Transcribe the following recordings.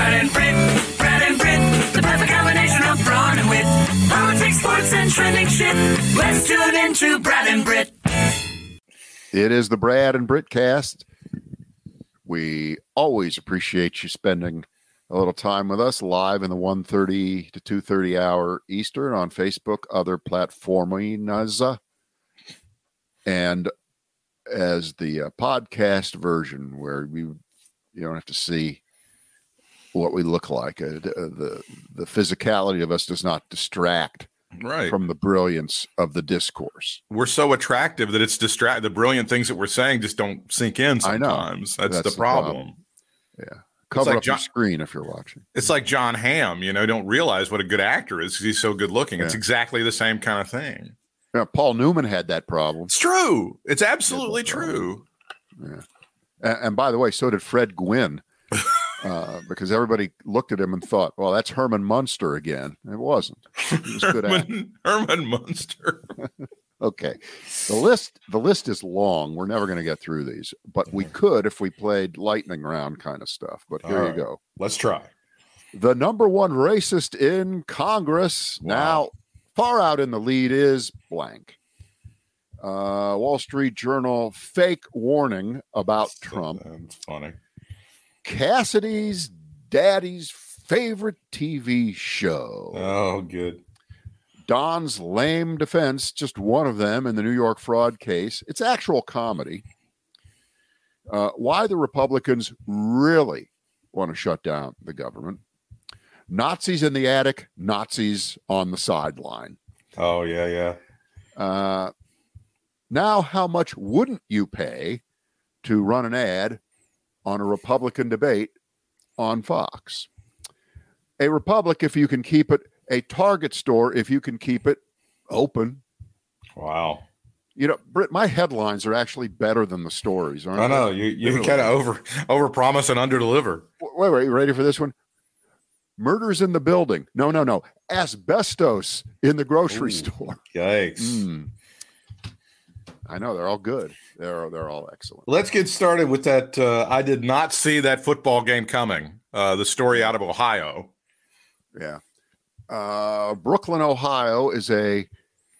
Brad and Brit, Brad and Brit, the perfect combination of brawn and wit. Politics, sports, and trending shit. Let's tune into Brad and Brit. It is the Brad and Brit cast. We always appreciate you spending a little time with us live in the 1.30 to 2.30 hour Eastern on Facebook, other platforms, and as the uh, podcast version where you you don't have to see what we look like. Uh, the, the the physicality of us does not distract Right. from the brilliance of the discourse. we're so attractive that it's distract. The brilliant things that we're saying just don't sink in I know. sometimes. That's, That's the the problem. problem. Cover like up your screen if you're watching. It's like Jon Hamm, you know, don't realize what a good actor is because he's so good looking. It's exactly the same kind of thing. Yeah, Paul Newman had that problem. It's true. It's absolutely Yeah, true. Yeah. And, and by the way, so did Fred Gwynne, uh, because everybody looked at him and thought, "Well, that's Herman Munster again." It wasn't. Was good. Herman, Herman Munster. Okay, the list the list is long. We're never going to get through these, but we could if we played lightning round kind of stuff. But here you go. Let's try. The number one racist in Congress Wow. now far out in the lead is blank. Uh, Wall Street Journal fake warning about Trump. That's funny. Cassidy's daddy's favorite TV show. Oh, good. Don's lame defense, just one of them in the New York fraud case. It's actual comedy. Uh, why the Republicans really want to shut down the government. Nazis in the attic, Nazis on the sideline. Oh, yeah, yeah. Uh, now, how much wouldn't you pay to run an ad on a Republican debate on Fox? A Republic, if you can keep it, a Target store, if you can keep it open. Wow. You know, Britt, my headlines are actually better than the stories, aren't I they? know you you Literally. kind of over over promise and under deliver. Wait, wait, you ready for this one? Murders in the building. No, no, no. Asbestos in the grocery Ooh. store. Yikes. Mm. I know they're all good. They're they're all excellent. Let's get started with that. Uh, I did not see that football game coming. Uh, the story out of Ohio. Yeah. Uh, Brooklyn, Ohio is a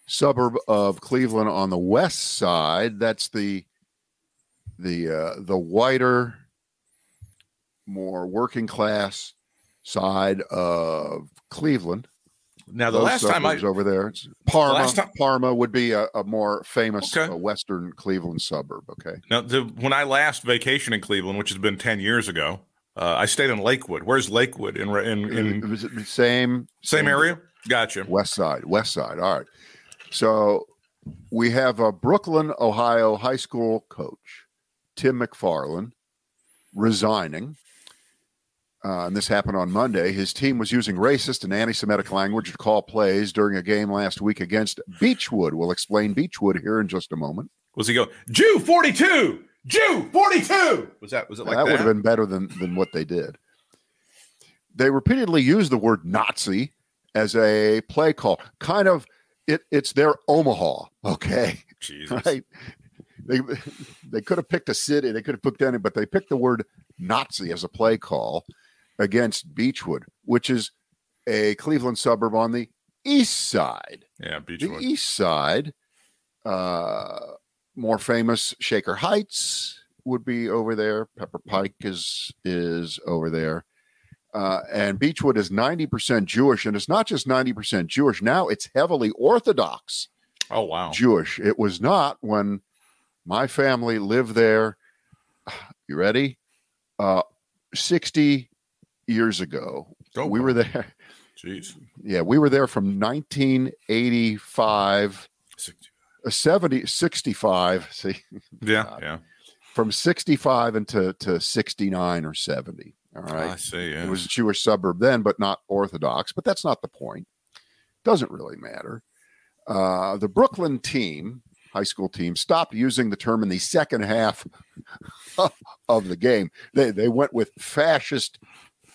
suburb of Cleveland on the west side. That's the the uh, the whiter, more working class side of Cleveland. Now, the Those last time I was over there, it's Parma. last time- Parma would be a, a more famous Okay. uh, western Cleveland suburb. Okay. now the, when I last vacationed in Cleveland, which has been ten years ago, uh, I stayed in Lakewood. Where's Lakewood in in, in Was it the same same area? Gotcha. West Side, West Side. All right. So we have a Brooklyn, Ohio high school coach, Tim McFarland, resigning. Uh, and this happened on Monday. His team was using racist and anti Semitic language to call plays during a game last week against Beachwood. We'll explain Beachwood here in just a moment. Was he go Jew forty two? Jew forty two? Was that was it like that that? would have been better than, than what they did. They repeatedly used the word Nazi as a play call. Kind of, it, it's their Omaha, okay? Jesus. right? They they could have picked a city, they could have picked any, but they picked the word Nazi as a play call against Beachwood, which is a Cleveland suburb on the east side. Yeah, The Beachwood. east side, uh, more famous Shaker Heights would be over there. Pepper Pike is is over there. Uh, and Beachwood is 90% Jewish, and it's not just 90% Jewish. Now it's heavily Orthodox. Oh wow. Jewish. It was not when my family lived there. You ready? Uh, 60 years ago. Oh, we were there. Jeez. Yeah, we were there from 1985, uh, 70, 65. See, Yeah, God. yeah. from 65 into to 69 or 70. All right. I see. Yeah. It was a Jewish suburb then, but not Orthodox. But that's not the point. Doesn't really matter. Uh, the Brooklyn team, high school team, stopped using the term in the second half of the game. They they went with fascist,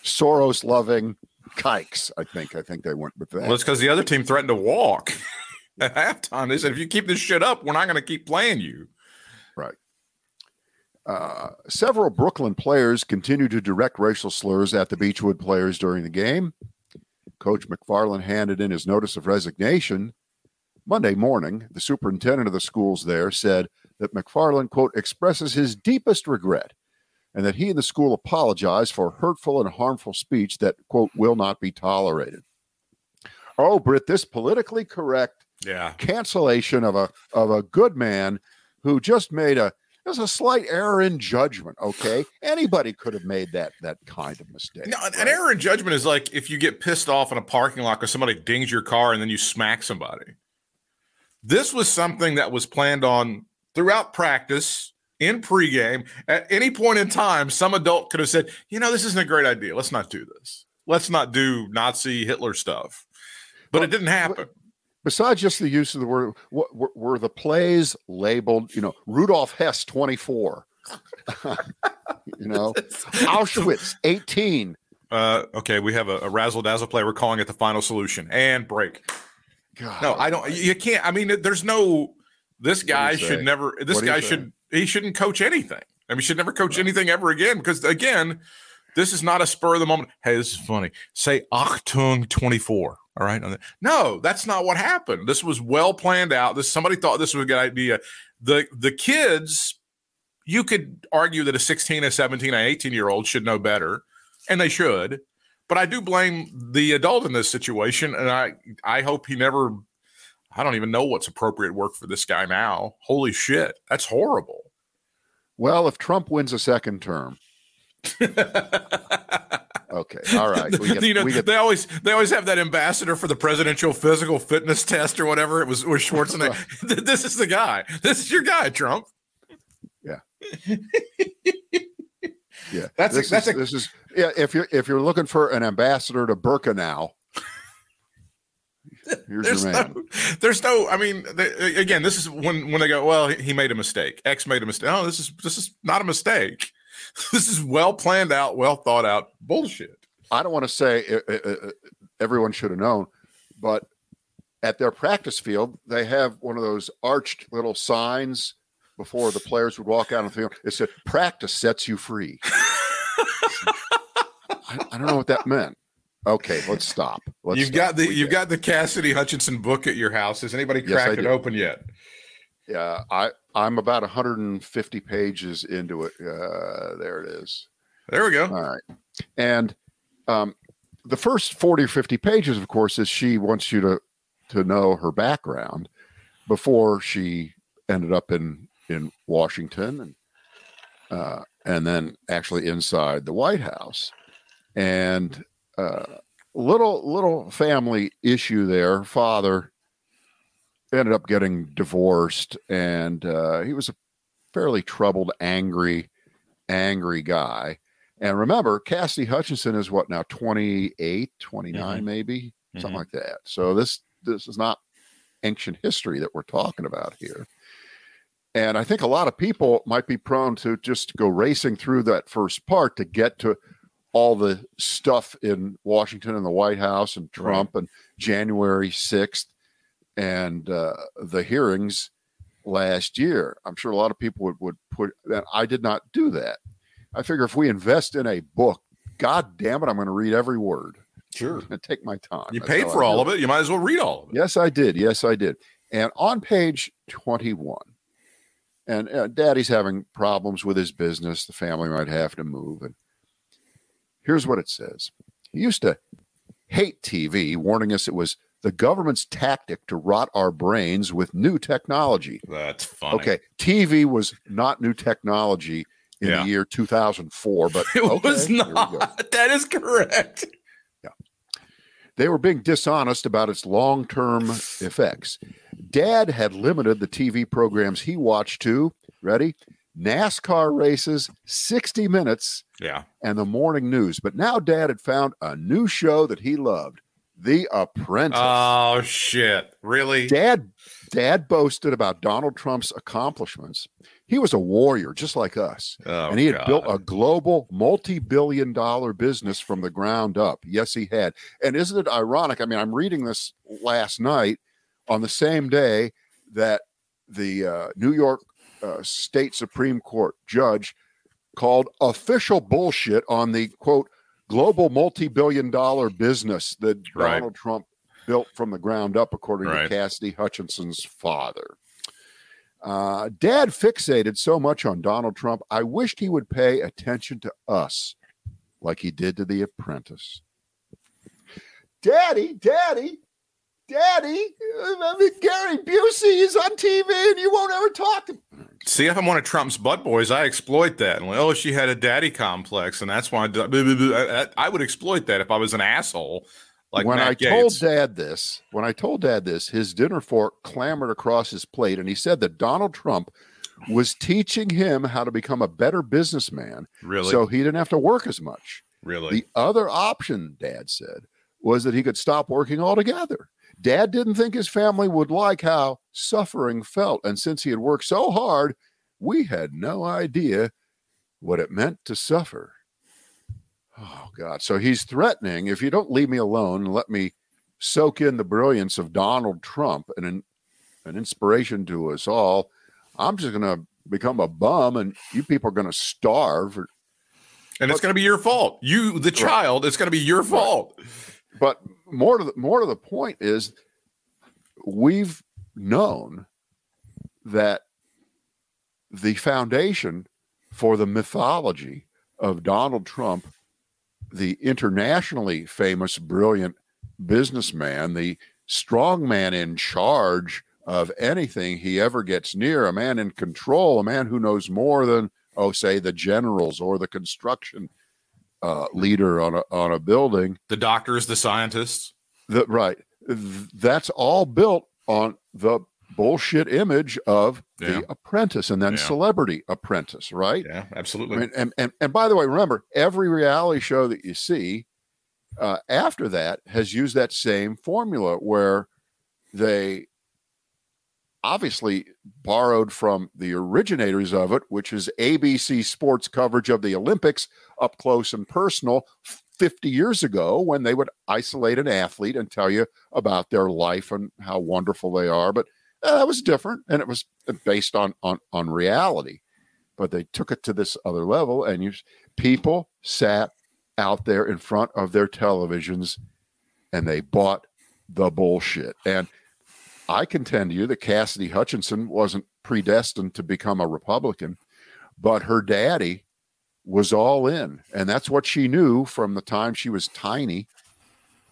Soros loving kikes. I think. I think they went with that. Well, it's because the other team threatened to walk at halftime. They said, if you keep this shit up, we're not going to keep playing you. Right. Uh, several Brooklyn players continued to direct racial slurs at the Beachwood players during the game. Coach McFarland handed in his notice of resignation Monday morning. The superintendent of the schools there said that McFarland, quote, expresses his deepest regret and that he and the school apologize for hurtful and harmful speech that, quote, will not be tolerated. Oh, Britt, this politically correct Yeah. cancellation of a of a good man who just made a there's a slight error in judgment. Okay, anybody could have made that that kind of mistake. No, an, an error in judgment is like if you get pissed off in a parking lot because somebody dings your car and then you smack somebody. This was something that was planned on throughout practice, in pregame. At any point in time, some adult could have said, you know, this isn't a great idea. Let's not do this. Let's not do Nazi Hitler stuff. But it didn't happen. Besides just the use of the word, what, were, were the plays labeled? You know, Rudolf Hess twenty four. you know, Auschwitz eighteen. Uh, okay, we have a, a razzle dazzle play. We're calling it the final solution and break. God, No, I don't. You can't. I mean, there's no. This guy should never. This guy should. He shouldn't coach anything. I mean, he should never coach anything ever again. Because again, this is not a spur of the moment. Hey, this is funny. Say Achtung twenty four. All right. No, that's not what happened. This was well planned out. This somebody thought this was a good idea. The the kids, you could argue that a sixteen, a seventeen, a eighteen year old should know better, and they should. But I do blame the adult in this situation, and I I hope he never I don't even know what's appropriate work for this guy now. Holy shit, that's horrible. Well, if Trump wins a second term, okay, all right. We get, you know, get they always they always have that ambassador for the presidential physical fitness test or whatever. It was was Schwarzenegger. this is the guy. This is your guy, Trump. yeah. yeah. That's a- that's is, a- this is yeah. If you're if you're looking for an ambassador to Birkenau, here's There's your man. no, there's no. I mean, they, again, this is when when they go. Well, he made a mistake. X made a mistake. No, this is this is not a mistake. This is well planned out, well thought out bullshit. I don't want to say uh, uh, uh, everyone should have known, but at their practice field, they have one of those arched little signs before the players would walk out on the field. It said, "Practice sets you free." I, I don't know what that meant. Okay, let's stop. Let's you've stop. got the We you've got the Cassidy Hutchinson book at your house. Has anybody Yes, cracked it do. open yet? Yeah, I I'm about 150 pages into it. Uh, there it is. There we go. All right. And um, the first 40 or 50 pages, of course, is she wants you to to know her background before she ended up in in Washington and uh, and then actually inside the White House. And uh, little little family issue there. Father ended up getting divorced, and uh, he was a fairly troubled, angry, angry guy. And remember, Cassidy Hutchinson is what now 28, 29, Mhm. maybe something Mhm. like that. So this this is not ancient history that we're talking about here. And I think a lot of people might be prone to just go racing through that first part to get to all the stuff in Washington and the White House and Trump and January 6th and uh, the hearings last year. I'm sure a lot of people would, would put, and I did not do that. I figure if we invest in a book, God damn it, I'm going to read every word Sure. and take my time. You That's paid for all of it. You might as well read all of it. Yes, I did. Yes, I did. And on page 21, and uh, daddy's having problems with his business. The family might have to move. And here's what it says He used to hate TV, warning us it was the government's tactic to rot our brains with new technology. That's funny. Okay, TV was not new technology in Yeah. the year 2004, but It okay, was here we go. not. That is correct. Yeah. They were being dishonest about its long term effects. Dad had limited the TV programs he watched to, ready? NASCAR races, 60 minutes, Yeah. and the morning news. But now dad had found a new show that he loved The Apprentice. Oh shit! Really? Dad, Dad boasted about Donald Trump's accomplishments. He was a warrior, just like us, Oh, and he had God. built a global, multi-billion-dollar business from the ground up. Yes, he had. And isn't it ironic? I mean, I'm reading this last night on the same day that the uh, New York uh, state Supreme Court judge called official bullshit on the quote global multi billion dollar business that Right. Donald Trump built from the ground up, according Right. to Cassidy Hutchinson's father. Uh, Dad fixated so much on Donald Trump, I wished he would pay attention to us like he did to the apprentice. Daddy, Daddy, Daddy, I mean, Gary Busey is on TV and you won't ever talk to See, if I'm one of Trump's butt boys, I exploit that. And oh, she had a daddy complex, and that's why I. I, would exploit that if I was an asshole. Like when Matt I told Dad this, when I told Dad this, his dinner fork clambered across his plate, and he said that Donald Trump was teaching him how to become a better businessman, really, so he didn't have to work as much. really, The other option, Dad said, was that he could stop working altogether. Dad didn't think his family would like how suffering felt, and since he had worked so hard, we had no idea what it meant to suffer. Oh God! So he's threatening if you don't leave me alone and let me soak in the brilliance of Donald Trump and an, an inspiration to us all, I'm just going to become a bum, and you people are going to starve. And it's going to be your fault. You, the child, it's going to be your fault. but more to the more to the point is, we've known that the foundation for the mythology of Donald Trump, the internationally famous, brilliant businessman, the strong man in charge of anything he ever gets near, a man in control, a man who knows more than, oh, say, the generals or the construction uh, leader on a on a building. The doctors, the scientists. The, right. That's all built on the bullshit image of Yeah. the apprentice and then Yeah. celebrity apprentice, right? Yeah, I absolutely. mean, and, and, and by the way, remember, every reality show that you see uh, after that has used that same formula where they obviously borrowed from the originators of it, which is ABC Sports coverage of the Olympics up close and personal 50 years ago when they would isolate an athlete and tell you about their life and how wonderful they are. But uh, that was different and it was based on, on, on reality. But they took it to this other level, and you people sat out there in front of their televisions and they bought the bullshit. And I contend to you that Cassidy Hutchinson wasn't predestined to become a Republican, but her daddy was all in. And that's what she knew from the time she was tiny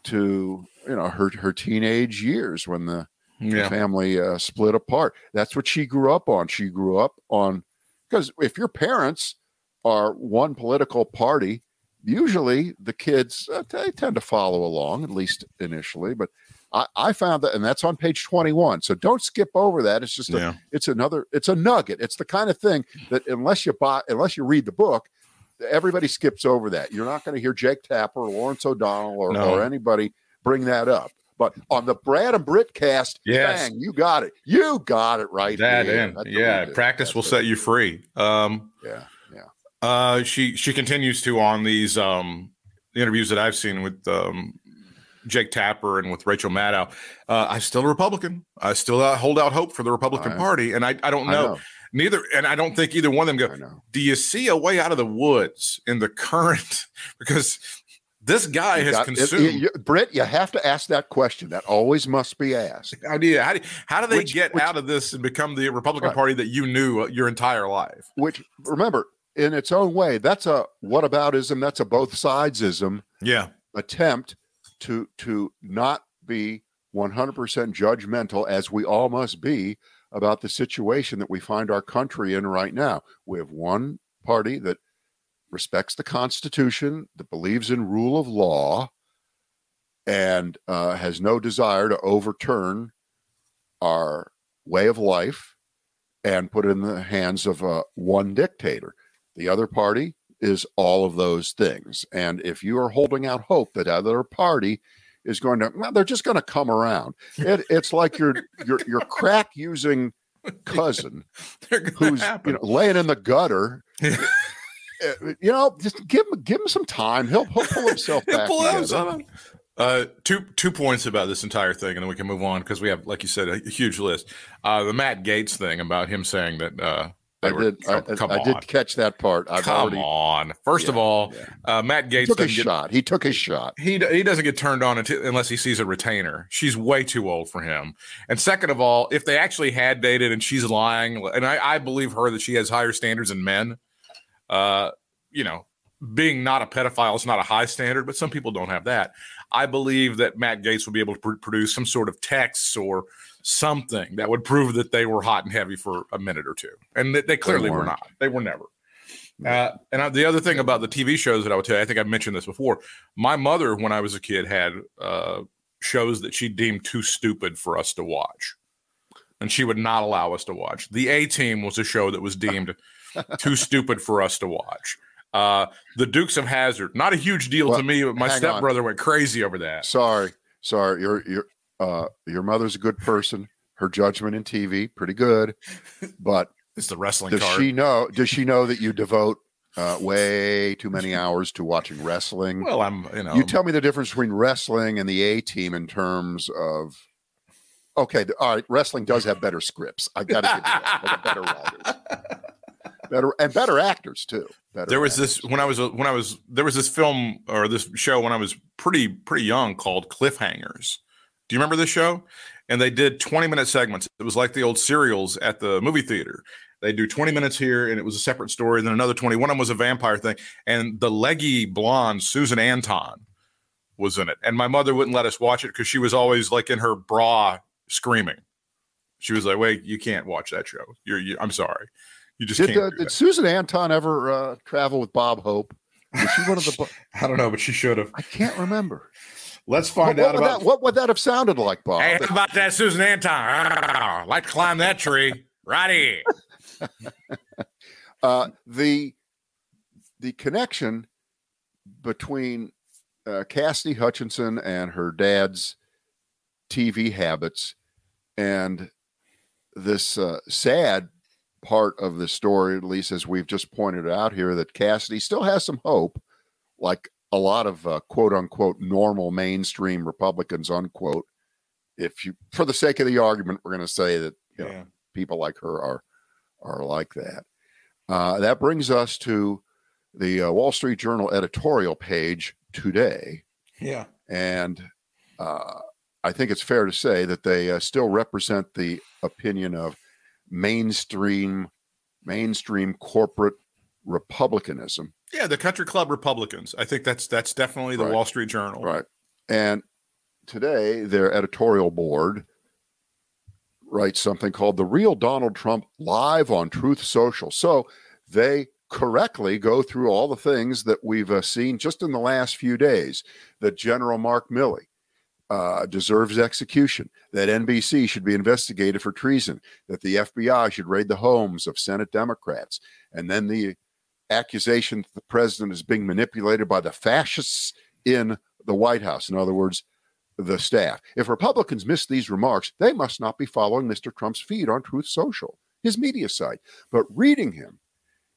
to, you know, her, her teenage years when the, the yeah. family uh, split apart. That's what she grew up on. She grew up on, because if your parents are one political party, usually the kids uh, they tend to follow along, at least initially. But I, I found that, and that's on page 21. So don't skip over that. It's just a, Yeah. it's another, it's a nugget. It's the kind of thing that unless you buy, unless you read the book, everybody skips over that. You're not going to hear Jake Tapper or Lawrence O'Donnell or, No. or anybody bring that up. But on the Brad and Britt cast, Yes. bang, you got it. You got it right That in. Yeah. Practice That's will it. set you free. Um, Yeah, yeah. Uh, she she continues to on these um interviews that I've seen with um Jake Tapper and with Rachel Maddow. Uh, I'm still a Republican. I still uh, hold out hope for the Republican I- Party, and I I don't I know, know. neither, and I don't think either one of them go. Do you see a way out of the woods in the current? Because this guy You has got- it- consumed. you- you- Britt, you have to ask that question. That always must be asked. idea. How do, how do they Which- get which- out of this and become the Republican Right. Party that you knew uh, your entire life? Which, remember, in its own way, that's a whataboutism. That's a both sidesism Yeah, attempt to to not be 100% judgmental, as we all must be about the situation that we find our country in right now. We have one party that respects the Constitution, that believes in rule of law, and uh, has no desire to overturn our way of life and put it in the hands of uh, one dictator. The other party is all of those things. And if you are holding out hope that other party is going to, well, they're just going to come around. It, it's like your your your crack using cousin who's happen. you know laying in the gutter. Uh, you know, just give him give him some time. He'll he'll pull himself back. pull Uh, two two points about this entire thing, and then we can move on because we have, like you said, a huge list. Uh, the Matt Gaetz thing about him saying that uh, they I were- did. I, come, come I did catch that part. I've come already on. First of all, yeah. uh, Matt he Gaetz took his get, shot. He took his shot. he he doesn't get turned on until, unless he sees a retainer. She's way too old for him. And second of all, if they actually had dated and she's lying, and I, I believe her that she has higher standards than men, uh, you know, being not a pedophile is not a high standard, but some people don't have that. I believe that Matt Gaetz would be able to pr- produce some sort of texts or something that would prove that they were hot and heavy for a minute or two, and that they clearly were weren't. They were never. Uh, and I, the other thing about the TV shows that I would tell you, I think I've mentioned this before. My mother, when I was a kid, had uh, shows that she deemed too stupid for us to watch, and she would not allow us to watch. The A Team was a show that was deemed too stupid for us to watch. Uh, the Dukes of Hazzard, not a huge deal Well, to me, but my hang on. stepbrother went crazy over that. Sorry, sorry. Your your uh your mother's a good person. Her judgment in TV pretty good, but It's the wrestling does card. she know? Does she know that you devote uh, way too many hours to watching wrestling? well, I'm, you know, you tell me the difference between wrestling and the A team in terms of. Okay, all right. Wrestling does have better scripts. I got to give you that. Better writers, better and better actors too. Better there was actors. this when I was when I was there was this film or this show when I was pretty pretty young called Cliffhangers. Do you remember this show? And they did 20 minute segments. It was like the old serials at the movie theater. They do 20 minutes here and it was a separate story, and then another 20. One of them was a vampire thing. And the leggy blonde Susan Anton was in it. And my mother wouldn't let us watch it because she was always like in her bra screaming. She was like, wait, you can't watch that show. You're you, I'm sorry. You just Did, can't. uh, did that." Susan Anton ever uh, travel with Bob Hope? Was she one of the? I don't know, but she should have. I can't remember. Let's find what out would about that, what would that have sounded like, Bob? Hey, how about that Susan Anton? Like to climb that tree. Righty. Uh, the the connection between uh, Cassidy Hutchinson and her dad's TV habits and this uh, sad part of the story, at least as we've just pointed out here, that Cassidy still has some hope, like a lot of uh, quote unquote normal mainstream Republicans, unquote. If you, for the sake of the argument, we're going to say that you know, people like her are are like that. Uh, that brings us to the uh, Wall Street Journal editorial page today, Yeah. and uh, I think it's fair to say that they uh, still represent the opinion of mainstream mainstream corporate republicanism, Yeah, the country club Republicans. I think that's that's definitely the Right. Wall Street Journal. right? And today, their editorial board writes something called "The Real Donald Trump" live on Truth Social. So they correctly go through all the things that we've uh, seen just in the last few days. That General Mark Milley uh, deserves execution. That NBC should be investigated for treason. That the FBI should raid the homes of Senate Democrats, and then the accusation that the president is being manipulated by the fascists in the White House. In other words, the staff. If Republicans miss these remarks, they must not be following Mr. Trump's feed on Truth Social, his media site. But reading him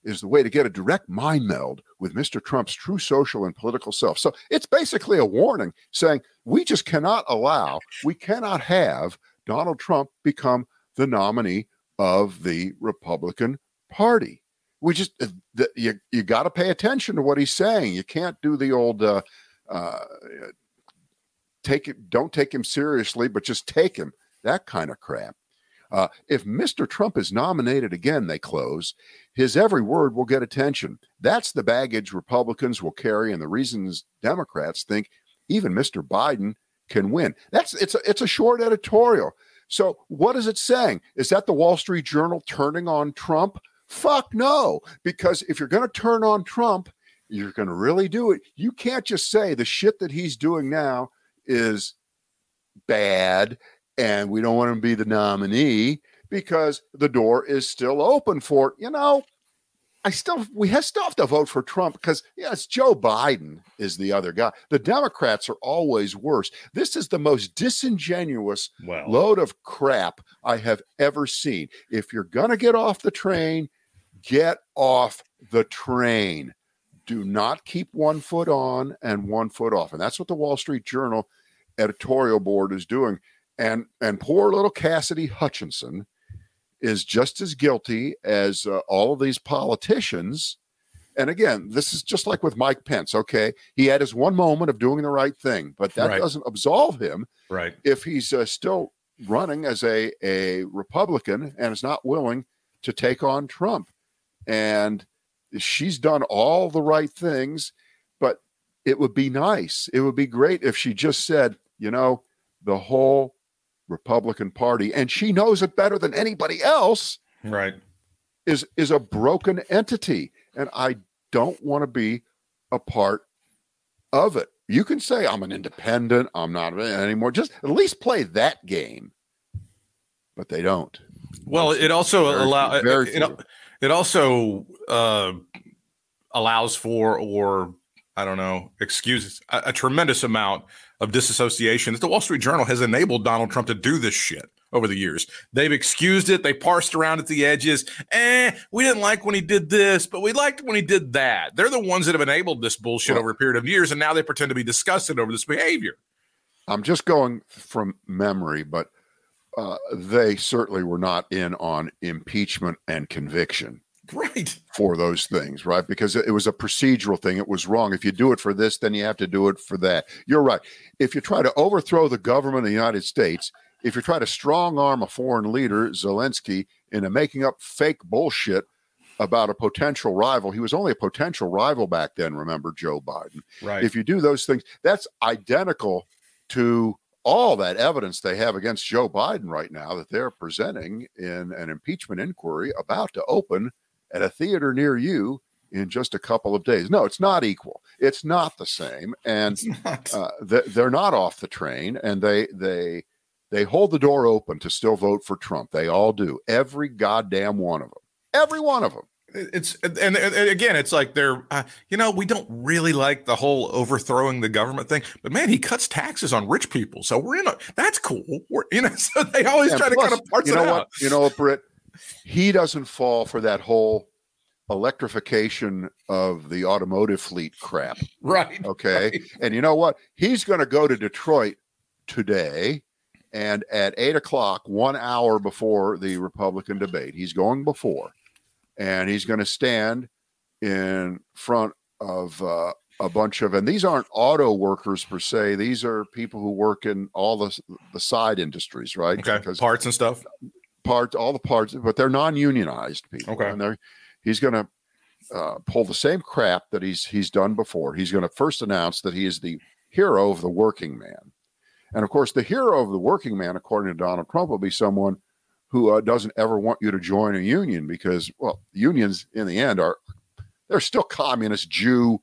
is the way to get a direct mind meld with Mr. Trump's true social and political self. So it's basically a warning saying we just cannot allow, we cannot have Donald Trump become the nominee of the Republican Party. We just uh, the, you you got to pay attention to what he's saying. You can't do the old uh, uh, take it, don't take him seriously, but just take him. That kind of crap. Uh, if Mr. Trump is nominated again, they close, his every word will get attention. That's the baggage Republicans will carry, and the reasons Democrats think even Mr. Biden can win. That's it's a, it's a short editorial. So what is it saying? Is that the Wall Street Journal turning on Trump? Fuck no, because if you're going to turn on Trump, you're going to really do it. You can't just say the shit that he's doing now is bad and we don't want him to be the nominee because the door is still open for, you know, I still we have still have to vote for Trump because yeah, it's Joe Biden is the other guy. The Democrats are always worse. This is the most disingenuous Well, load of crap I have ever seen. If you're gonna get off the train, get off the train. do not keep one foot on and one foot off. And that's what the Wall Street Journal editorial board is doing. And and poor little Cassidy Hutchinson is just as guilty as uh, all of these politicians. And again, this is just like with Mike Pence. Okay, he had his one moment of doing the right thing, but that Right. doesn't absolve him Right. if he's uh, still running as a a Republican and is not willing to take on Trump. And she's done all the right things, but it would be nice. It would be great if she just said, you know, the whole Republican Party, and she knows it better than anybody else, Right. is is a broken entity, and I don't want to be a part of it. You can say I'm an independent, I'm not anymore. Just at least play that game, but they don't. Well, it also Very allow few, very it, it, few. it also uh, allows for or I don't know excuses a, a tremendous amount of disassociation that the Wall Street Journal has enabled Donald Trump to do this shit over the years. They've excused it. They parsed around at the edges. Eh, we didn't like when he did this, but we liked when he did that. They're the ones that have enabled this bullshit Well- over a period of years, and now they pretend to be disgusted over this behavior. I'm just going from memory, but uh, they certainly were not in on impeachment and conviction Right. for those things, right? Because it was a procedural thing. It was wrong. If you do it for this, then you have to do it for that. You're right. If you try to overthrow the government of the United States, if you try to strong arm a foreign leader, Zelensky, into making up fake bullshit about a potential rival, he was only a potential rival back then, remember, Joe Biden Right. if you do those things, that's identical to all that evidence they have against Joe Biden right now that they're presenting in an impeachment inquiry about to open at a theater near you in just a couple of days. No, it's not equal. It's not the same, and uh, they- they're not off the train, and they they they hold the door open to still vote for Trump. They all do. Every goddamn one of them. Every one of them. It's and, and, and again it's like they're uh, you know we don't really like the whole overthrowing the government thing but man he cuts taxes on rich people so we're in a that's cool we're you know so they always And try plus, to kind of parse you it know out what? You know what, Britt? He doesn't fall for that whole electrification of the automotive fleet crap. right Okay. Right. And you know what? He's going to go to Detroit today. And at eight o'clock, one hour before the Republican debate, he's going before, and he's going to stand in front of uh, a bunch of, and these aren't auto workers per se. These are people who work in all the the side industries, right? okay Because parts and stuff parts, all the parts, but they're non-unionized people. Okay. and they're he's going to uh, pull the same crap that he's he's done before. He's going to first announce that he is the hero of the working man, and of course, the hero of the working man, according to Donald Trump, will be someone who uh, doesn't ever want you to join a union because, well, unions in the end are they're still communist Jew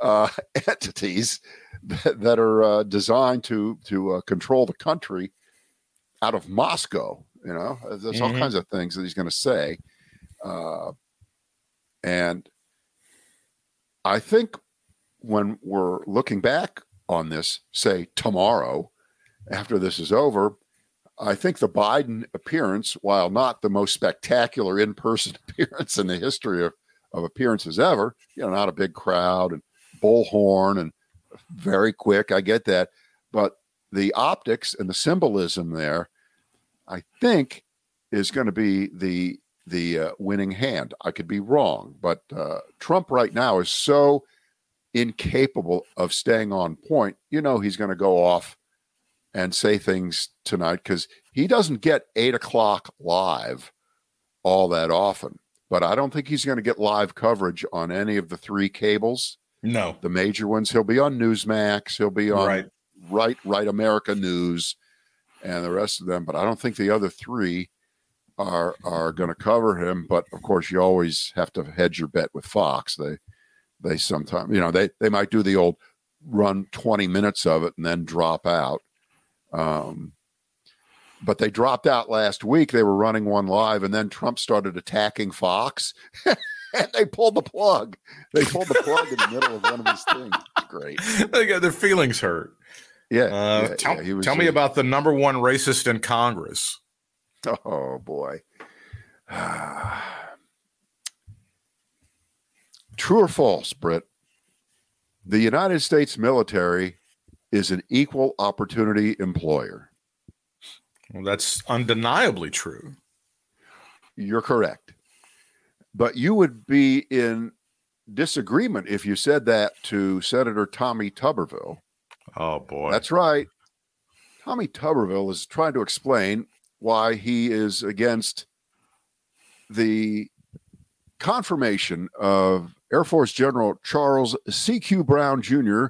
uh, entities that, that are uh, designed to to uh, control the country out of Moscow. You know, there's all Mhm. kinds of things that he's going to say, uh, and I think when we're looking back on this, say tomorrow, after this is over, I think the Biden appearance, while not the most spectacular in-person appearance in the history of, of appearances ever, you know, not a big crowd and bullhorn and very quick, I get that, but the optics and the symbolism there, I think, is going to be the the uh, winning hand. I could be wrong, but uh, Trump right now is so incapable of staying on point. You know, he's going to go off and say things tonight because he doesn't get eight o'clock live all that often. But I don't think he's going to get live coverage on any of the three cables, no the major ones. He'll be on Newsmax. He'll be on right right right america news and the rest of them but i don't think the other three are are going to cover him but of course you always have to hedge your bet with fox they they sometimes you know they they might do the old run 20 minutes of it and then drop out um but they dropped out last week. They were running one live and then trump started attacking fox and they pulled the plug. They pulled the plug in the middle of one of his things. Great. They got their feelings hurt. Yeah, uh, yeah, tell, yeah, he was tell me uh, about the number one racist in congress. Oh boy. True or false, Britt? The United States military is an equal opportunity employer. Well, that's undeniably true. You're correct. But you would be in disagreement if you said that to Senator Tommy Tuberville. Oh boy. That's right. Tommy Tuberville is trying to explain why he is against the confirmation of Air Force General Charles C.Q. Brown Jr.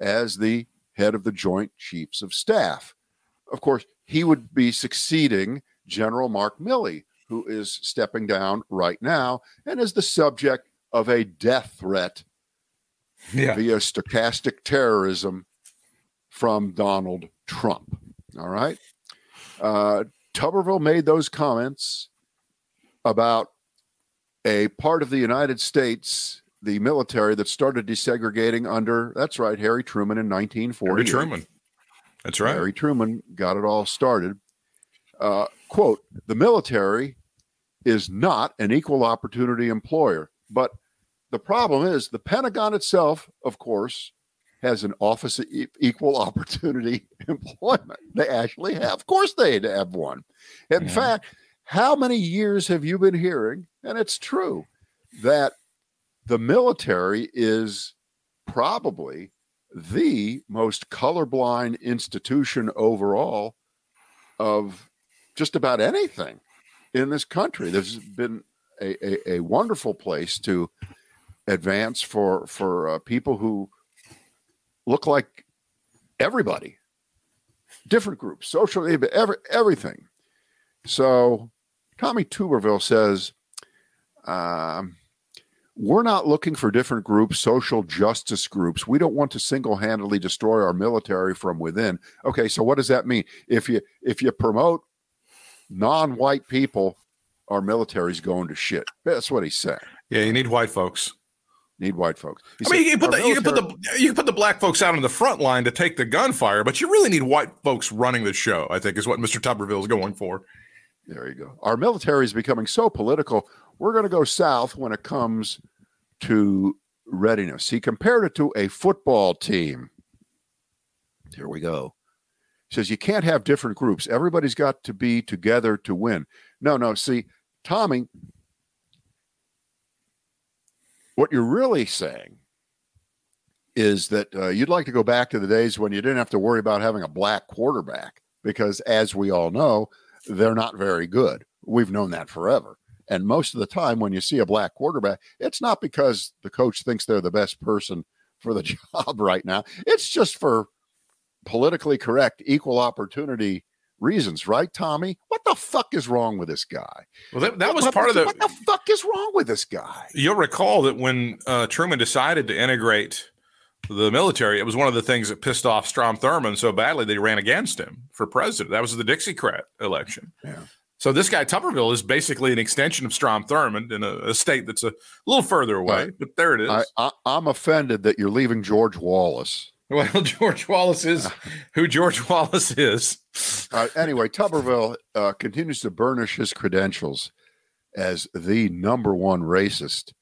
as the head of the Joint Chiefs of Staff. Of course, he would be succeeding General Mark Milley, who is stepping down right now and is the subject of a death threat yeah. via stochastic terrorism from Donald Trump. All right. Uh, Tuberville made those comments about a part of the United States, the military that started desegregating under, that's right, Harry Truman in 1940. Harry Truman. That's right. Harry Truman got it all started. Uh, quote, the military is not an equal opportunity employer. But the problem is the Pentagon itself, of course, has an office of equal opportunity employment. They actually have. Of course, they have one. In Yeah. fact, how many years have you been hearing, and it's true, that the military is probably the most colorblind institution overall of just about anything in this country. There's been a, a, a wonderful place to advance for for uh, people who look like everybody, different groups, social, every, everything. So Tommy Tuberville says, um, we're not looking for different groups, social justice groups. We don't want to single-handedly destroy our military from within. Okay, so what does that mean? If you if you promote non-white people, our military's going to shit. That's what he said. Yeah, you need white folks. Need white folks. He I mean, you can, put "Our the, you can put the you can put the black folks out on the front line to take the gunfire, but you really need white folks running the show. I think is what Mr. Tuberville is going for. There you go. Our military is becoming so political. We're going to go south when it comes to readiness. He compared it to a football team. Here we go. He says you can't have different groups. Everybody's got to be together to win. No, no. See, Tommy, what you're really saying is that uh, you'd like to go back to the days when you didn't have to worry about having a black quarterback because, as we all know, they're not very good. We've known that forever. And most of the time, when you see a black quarterback, it's not because the coach thinks they're the best person for the job right now. It's just for politically correct, equal opportunity reasons, right, Tommy? What the fuck is wrong with this guy? Well, that, that was What- part of the. What the fuck is wrong with this guy? You'll recall that when uh, Truman decided to integrate the military, it was one of the things that pissed off Strom Thurmond so badly they ran against him for president. That was the Dixiecrat election. Yeah. So this guy Tuberville is basically an extension of Strom Thurmond in a, a state that's a little further away, but there it is. I, I'm offended that you're leaving George Wallace. well, George Wallace is who George Wallace is. Uh, anyway, Tuberville uh, continues to burnish his credentials as the number one racist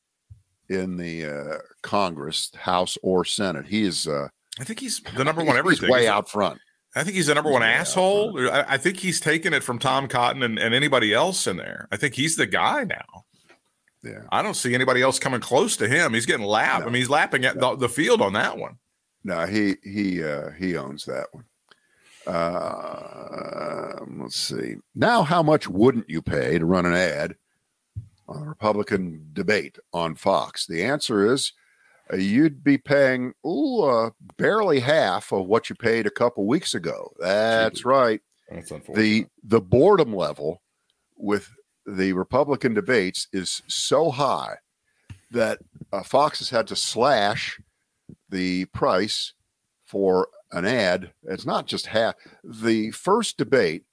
in the uh, Congress, House, or Senate. He is uh, I think he's the number one he's everything. way He's- out front. I think he's the number one He's way out asshole. I, I think he's taken it from Tom Cotton and, and anybody else in there. I think he's the guy now. Yeah. I don't see anybody else coming close to him. He's getting lapped. I mean, he's lapping at the, the field on that one. No, he he uh, he owns that one. Uh, let's see. Now, how much wouldn't you pay to run an ad on a Republican debate on Fox? The answer is you'd be paying ooh, uh, barely half of what you paid a couple weeks ago. That's right. That's The the boredom level with the Republican debates is so high that uh, Fox has had to slash the price for an ad. It's not just half. The first debate,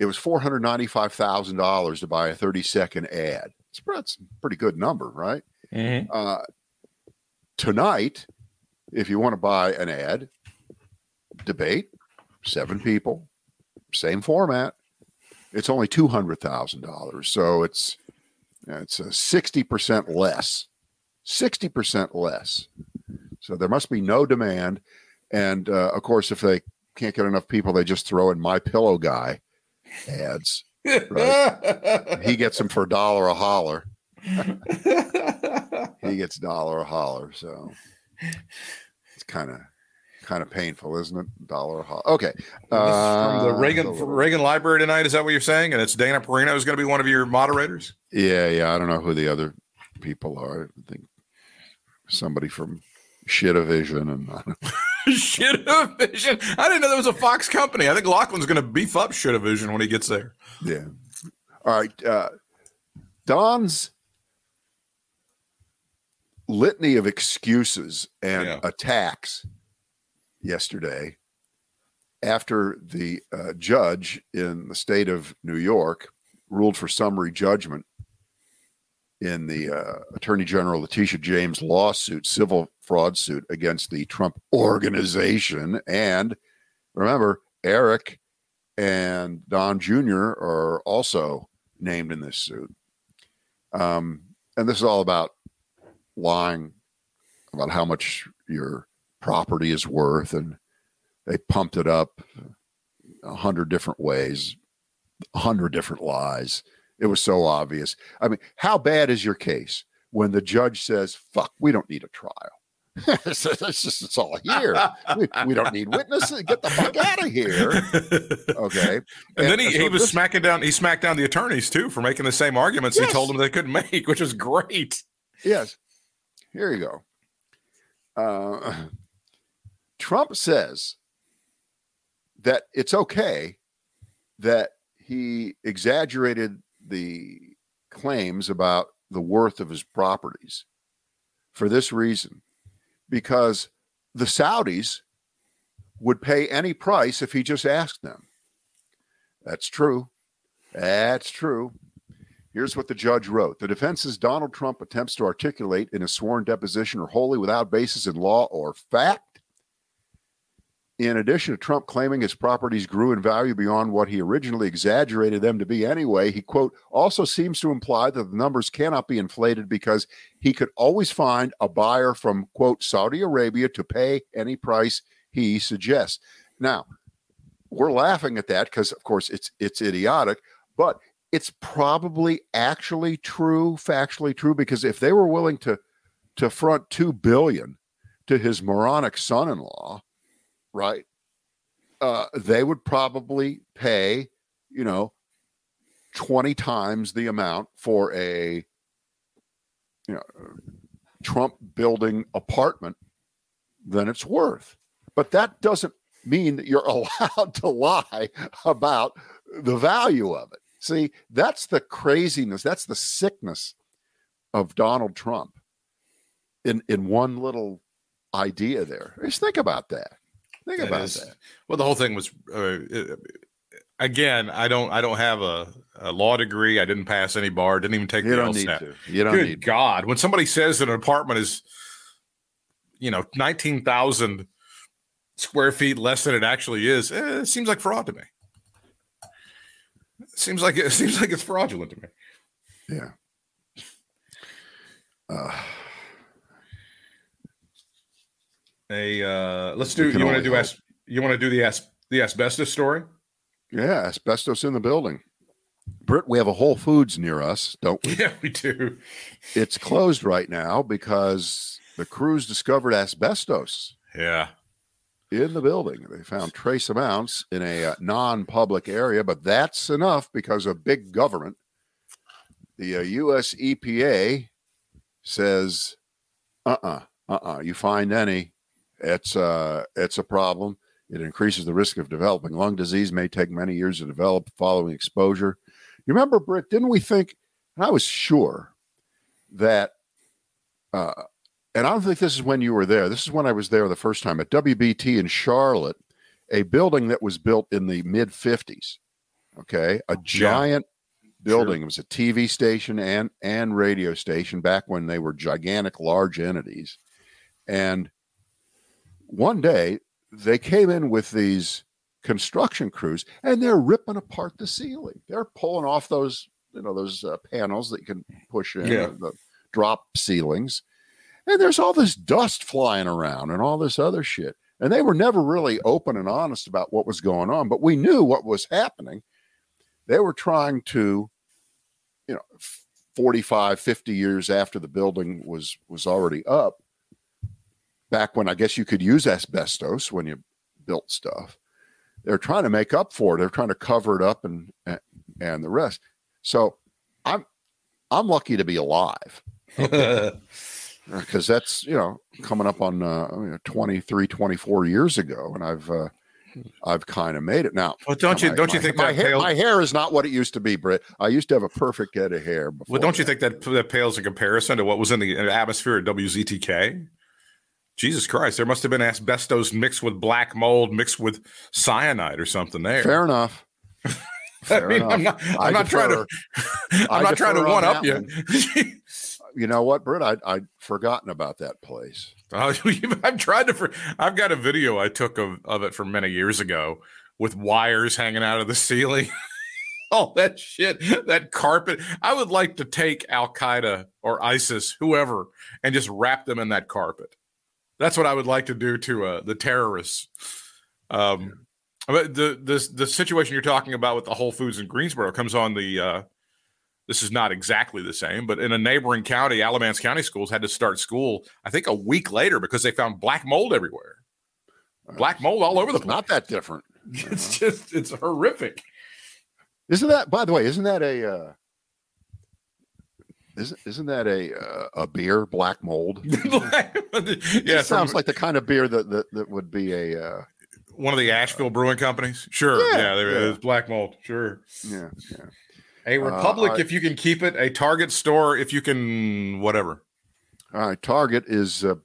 it was four hundred ninety-five thousand dollars to buy a thirty-second ad. It's, it's a pretty good number, right? Mhm. Uh, tonight, if you want to buy an ad, debate, seven people, same format. It's only two hundred thousand dollars, so it's it's a sixty percent less. Sixty percent less. So there must be no demand. And uh, of course, if they can't get enough people, they just throw in my pillow guy ads. He gets them for a dollar a holler. He gets dollar a holler. So it's kind of kind of painful, isn't it? Dollar a holler. Okay. from the Uh, Reagan little- Reagan Library tonight. Is that what you're saying? And it's Dana Perino is going to be one of your moderators. Yeah, yeah. I don't know who the other people are. I think somebody from Shitavision and I don't Shit Vision. I didn't know there was a Fox company. I think Lachlan's going to beef up Shit Vision when he gets there. Yeah. All right. Uh, Don's litany of excuses and Yeah. attacks yesterday after the uh, judge in the state of New York ruled for summary judgment in the uh, Attorney General Letitia James lawsuit, civil fraud suit against the Trump organization. And remember, Eric and Don Jr. are also named in this suit. Um, and this is all about lying about how much your property is worth. And they pumped it up a hundred different ways, a hundred different lies. It was so obvious. I mean, how bad is your case when the judge says, fuck, we don't need a trial? it's, it's just, it's all here. We, we don't need witnesses. Get the fuck out of here. Okay. And, then he, so he was this- smacking down. He smacked down the attorneys too for making the same arguments he told them they couldn't make, which was great. Yes. Here you go. Uh, Trump says that it's okay that he exaggerated the claims about the worth of his properties for this reason because the Saudis would pay any price if he just asked them. That's true. That's true. Here's what the judge wrote. The defense's Donald Trump attempts to articulate in a sworn deposition are wholly without basis in law or fact. In addition to Trump claiming his properties grew in value beyond what he originally exaggerated them to be anyway, he, quote, also seems to imply that the numbers cannot be inflated because he could always find a buyer from, quote, Saudi Arabia to pay any price he suggests. Now, we're laughing at that because, of course, it's it's idiotic, but it's probably actually true, factually true, because if they were willing to to front two billion to his moronic son-in-law, right? Uh, they would probably pay, you know, 20 times the amount for a you know Trump building apartment than it's worth. But that doesn't mean that you're allowed to lie about the value of it. See, that's the craziness, that's the sickness of Donald Trump in in one little idea there. Just think about that. Think That about is- that. Well, the whole thing was uh, uh, again. I don't. I don't have a, a law degree. I didn't pass any bar. Didn't even take You the don't need to. You don't Good need. God! When somebody says that an apartment is, you know, nineteen thousand square feet less than it actually is, eh, it seems like fraud to me. It seems like it seems like it's fraudulent to me. Yeah. Uh, A uh, let's do. You want to do as you want to do the as the asbestos story? yeah, asbestos in the building. Britt, we have a Whole Foods near us, don't we? Yeah, we do. It's closed right now because the crews discovered asbestos Yeah. In the building. They found trace amounts in a uh, non-public area, but that's enough because of big government. The uh, U.S. EPA says, "Uh-uh, uh-uh. You find any, it's uh, it's a problem. It increases the risk of developing lung disease. May take many years to develop following exposure." You remember, Britt? Didn't we think? And I was sure that. Uh, and I don't think this is when you were there. This is when I was there the first time at WBT in Charlotte, a building that was built in the mid 50s. Okay. A giant building. It was a TV station and, and radio station back when they were gigantic, large entities. And one day they came in with these construction crews and they're ripping apart the ceiling. They're pulling off those, you know, those uh, panels that you can push in, Yeah. the drop ceilings and there's all this dust flying around and all this other shit. And they were never really open and honest about what was going on, but we knew what was happening. They were trying to, you know, 45, 50 years after the building was was already up, back when I guess you could use asbestos when you built stuff. They're trying to make up for it. They're trying to cover it up and and the rest. So I'm I'm lucky to be alive because that's you know coming up on uh, you know, 23 24 years ago and i've uh, i've kind of made it now well don't you don't you my, think my that hair, my hair is not what it used to be Britt. i used to have a perfect head of hair before well don't you think that that pales in comparison to what was in the atmosphere at wztk jesus christ there must have been asbestos mixed with black mold mixed with cyanide or something there fair enough I mean, I'm not. I'm not trying to. I'm I not trying to one up that you. you know what Britt? I, i'd forgotten about that place Uh, I've tried to. For, I've got a video I took of, of it from many years ago with wires hanging out of the ceiling. All that shit, that carpet. I would like to take Al Qaeda or ISIS, whoever, and just wrap them in that carpet. That's what I would like to do to uh, the terrorists. Um, but the the the situation you're talking about with the Whole Foods in Greensboro comes on the. Uh, this is not exactly the same, but in a neighboring county, Alamance County schools had to start school. I think a week later because they found black mold everywhere. Black mold all over the place. not that different It's just it's horrific. isn't that by the way isn't that a uh isn't, isn't that a uh, a beer black mold yeah, it sounds from like the kind of beer that that, that would be a uh, one of the Asheville brewing companies. Sure, Yeah, yeah, there yeah. is black mold. Sure, yeah yeah a Republic I- if you can keep it, a Target store if you can, whatever. all right target is a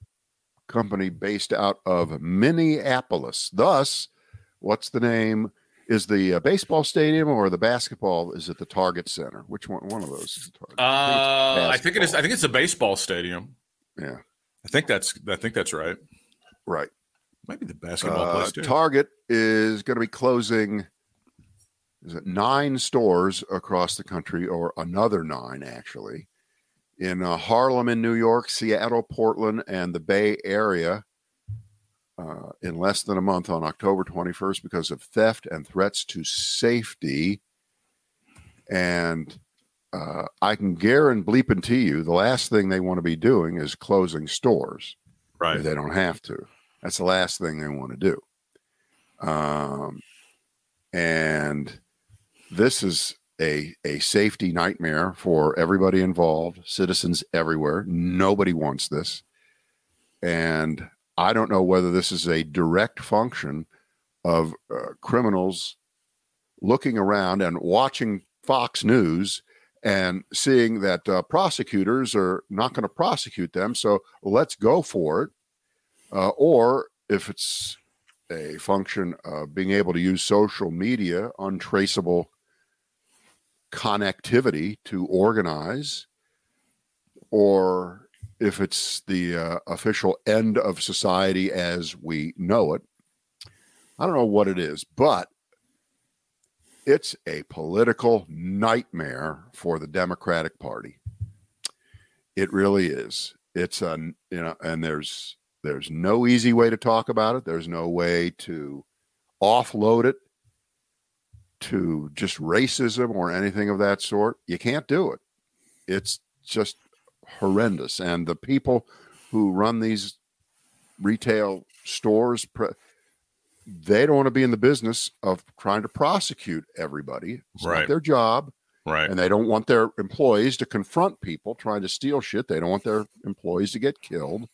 company based out of minneapolis thus what's the name is the uh, baseball stadium or the basketball is it the target center which one one of those is the target Uh, I think it is. I think it's a baseball stadium. yeah I think that's. I think that's right. right Maybe the basketball Uh, place too. Target is going to be closing. Is it nine stores across the country, or another nine actually, in uh, Harlem, in New York, Seattle, Portland, and the Bay Area, uh, in less than a month on October 21st because of theft and threats to safety. And uh, I can guarantee you, the last thing they want to be doing is closing stores right. they don't have to. That's the last thing they want to do. Um, and this is a a safety nightmare for everybody involved, citizens everywhere. Nobody wants this, and I don't know whether this is a direct function of uh, criminals looking around and watching Fox News and seeing that uh, prosecutors are not going to prosecute them, so let's go for it uh, or if it's a function of being able to use social media, untraceable connectivity to organize, or if it's the uh, official end of society as we know it. I don't know what it is, but it's a political nightmare for the Democratic Party. It really is. It's a you know, and there's there's no easy way to talk about it. There's no way to offload it to just racism or anything of that sort. You can't do it. It's just horrendous. And the people who run these retail stores, they don't want to be in the business of trying to prosecute everybody. It's Right. not their job Right. and they don't want their employees to confront people trying to steal shit. They don't want their employees to get killed.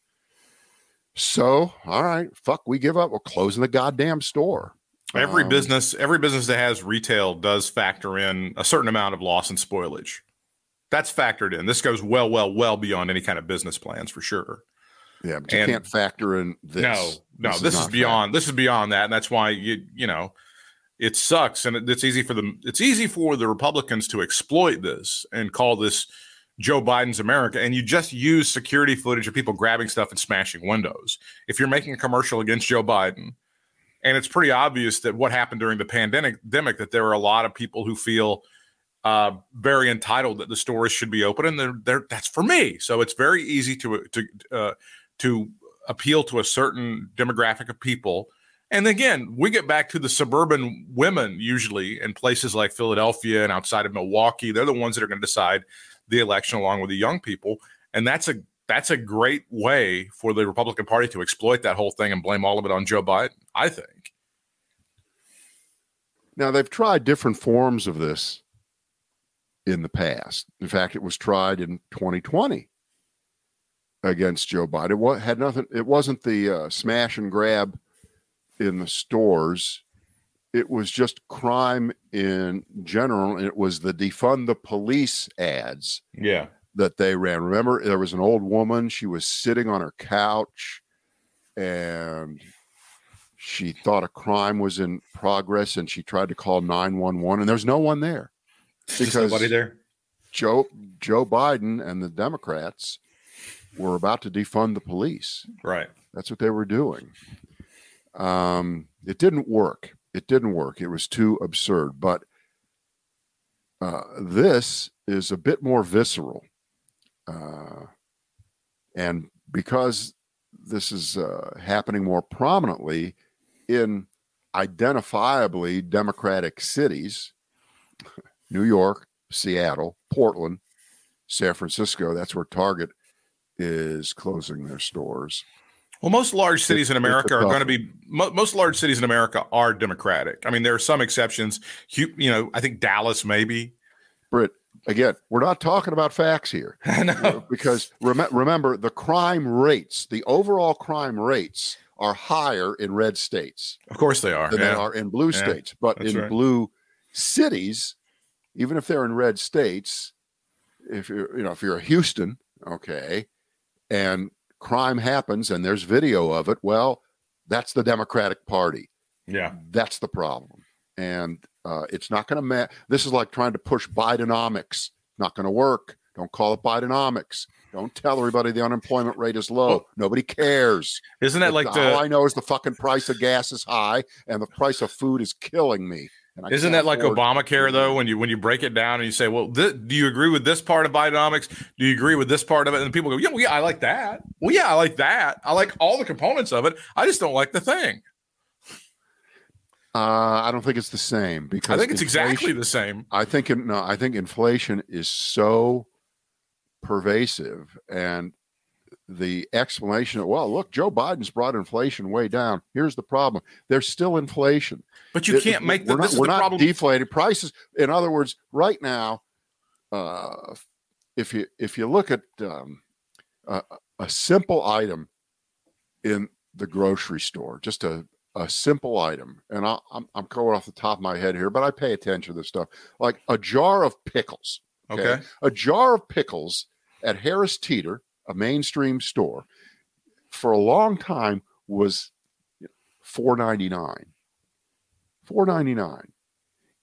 So, all right, fuck, we give up. We're closing the goddamn store. Every Um, business, every business that has retail does factor in a certain amount of loss and spoilage. That's factored in. This goes well, well, well beyond any kind of business plans for sure. Yeah, but you and- can't factor in this. No, no, this, is, not beyond. This is beyond that, and that's why you you know it sucks, and it, it's easy for them. It's easy for the Republicans to exploit this and call this Joe Biden's America, and you just use security footage of people grabbing stuff and smashing windows. If you're making a commercial against Joe Biden, and it's pretty obvious that what happened during the pandemic, that there are a lot of people who feel uh, very entitled that the stores should be open, and they're, they're that's for me. So it's very easy to to uh, to appeal to a certain demographic of people. And again, we get back to the suburban women usually in places like Philadelphia and outside of Milwaukee. They're the ones that are going to decide the election along with the young people, and that's a that's a great way for the Republican Party to exploit that whole thing and blame all of it on Joe Biden. I think. Now they've tried different forms of this in the past. In fact, it was tried in 2020 against Joe Biden. It had nothing. It wasn't the uh, smash and grab in the stores. It was just crime in general. And it was the defund the police ads. Yeah. That they ran. Remember, there was an old woman. She was sitting on her couch and she thought a crime was in progress and she tried to call 911 and there's no one there. Because nobody there? Joe joe biden and the democrats were about to defund the police. Right. That's what they were doing. Um, it didn't work. It didn't work. It was too absurd. But uh, this is a bit more visceral uh, and because this is uh, happening more prominently in identifiably democratic cities New York, Seattle, Portland, San Francisco. That's where Target is closing their stores. Well, most large cities in America are going to be most large cities in America are Democratic. I mean, there are some exceptions. You, you know, I think Dallas maybe. Britt, again, we're not talking about facts here. Know uh, because rem- remember the crime rates, the overall crime rates are higher in red states. Of course they are. Than yeah. they are in blue yeah. states. But That's in right. blue cities, even if they're in red states, if you're you know if you're a Houston, okay, and crime happens and there's video of it, well, that's the Democratic Party. Yeah. That's the problem. And uh, it's not going to ma- this is like trying to push Bidenomics. Not going to work. Don't call it Bidenomics. Don't tell everybody the unemployment rate is low. Oh. Nobody cares. Isn't that like all the I know is the fucking price of gas is high and the price of food is killing me. And Isn't that like Obamacare though? When you when you break it down and you say, "Well, thi- do you agree with this part of Bidenomics? Do you agree with this part of it?" And people go, "Yeah, well, yeah, I like that. Well, yeah, I like that. I like all the components of it. I just don't like the thing. Uh, I don't think it's the same because I think it's exactly the same. I think no, I think inflation is so pervasive, and the explanation of well, look, Joe Biden's brought inflation way down. Here's the problem: there's still inflation. But you It- can't make the we're this not, is we're the not problem. deflating prices. In other words, right now, uh, if you if you look at um, a, a simple item in the grocery store, just a a simple item, and I, I'm I'm going off the top of my head here, but I pay attention to this stuff, like a jar of pickles. okay. A jar of pickles at Harris Teeter, a mainstream store, for a long time was four ninety nine. Four ninety nine.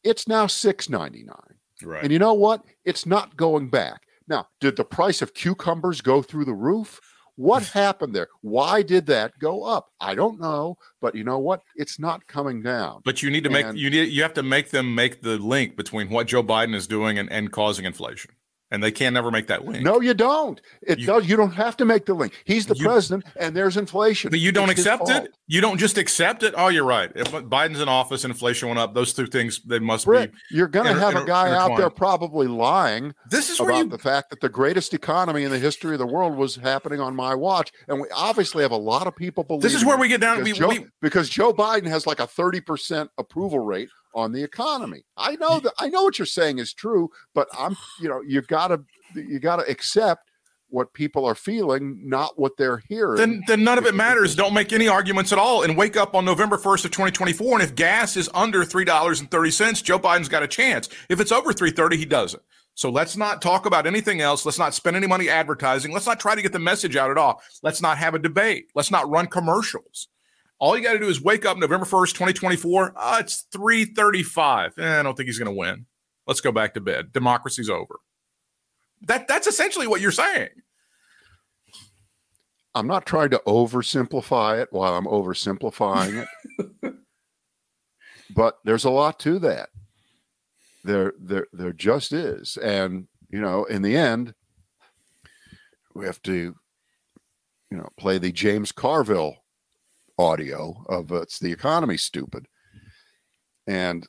It's now six ninety nine. Right. And you know what? It's not going back. Now, did the price of cucumbers go through the roof? What happened there? Why did that go up? I don't know, but you know what? It's not coming down. But you need to make And- you need you have to make them make the link between what Joe Biden is doing and, and causing inflation. And they can't never make that link. No, you don't. It You- does. You don't have to make the link. He's the You- president, and there's inflation. But you don't It's accept it. You don't just accept it. Oh, you're right. If Biden's in office, inflation went up. Those two things they must be. you're going to inter- have a guy out there probably lying This is about you the fact that the greatest economy in the history of the world was happening on my watch, and we obviously have a lot of people believe. This is where we get down. because, We, Joe, we, because Joe Biden has like a thirty percent approval rate on the economy. I know that I know what you're saying is true, but I'm you know you've got to you got to accept what people are feeling, not what they're hearing. then then none of it matters. Don't make any arguments at all, and wake up on November first of 2024. And if gas is under three dollars and thirty cents, Joe Biden's got a chance. If it's over three thirty, he doesn't. So let's not talk about anything else. Let's not spend any money advertising. Let's not try to get the message out at all. Let's not have a debate. Let's not run commercials. All you got to do is wake up November 1st, 2024. Uh, it's 335. Eh, I don't think he's going to win. Let's go back to bed. Democracy's over. That That's essentially what you're saying. I'm not trying to oversimplify it while I'm oversimplifying it. but there's a lot to that. there there there just is and you know in the end we have to you know play the james carville audio of uh, it's the economy stupid and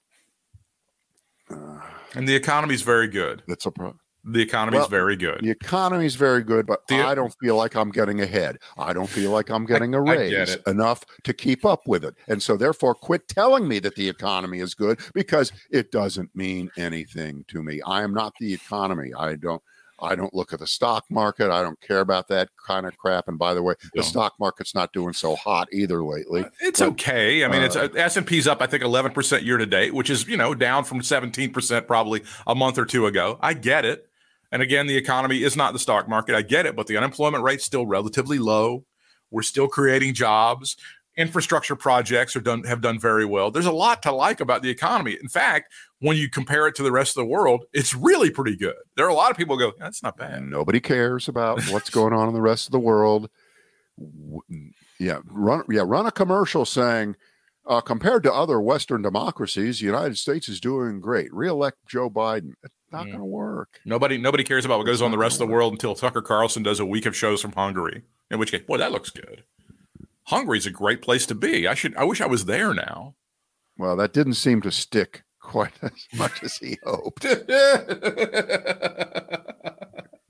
uh, And the economy's very good. that's a problem The economy's Well, very good. the economy's very good but The- i don't feel like i'm getting ahead i don't feel like i'm getting a I get raise it. enough to keep up with it and so therefore quit telling me that the economy is good because it doesn't mean anything to me i am not the economy i don't i don't look at the stock market i don't care about that kind of crap and by the way the stock market's not doing so hot either lately It's but, okay. I mean, it's uh, S and P's up. I think eleven percent year to date, which is you know down from seventeen percent probably a month or two ago. I get it. And again, the economy is not the stock market. I get it, but the unemployment rate's still relatively low. We're still creating jobs. Infrastructure projects are done have done very well. There's a lot to like about the economy. In fact, when you compare it to the rest of the world, it's really pretty good. There are a lot of people who go, that's not bad. nobody cares about what's going on in the rest of the world. Yeah, run yeah, run a commercial saying uh, compared to other Western democracies, the United States is doing great. Reelect Joe Biden. It's not Mm. going to work. Nobody nobody cares about what It's goes on the rest of the world until Tucker Carlson does a week of shows from Hungary. In which case, boy, that looks good. Hungary is a great place to be. I should. I wish I was there now. Well, that didn't seem to stick quite as much as he hoped.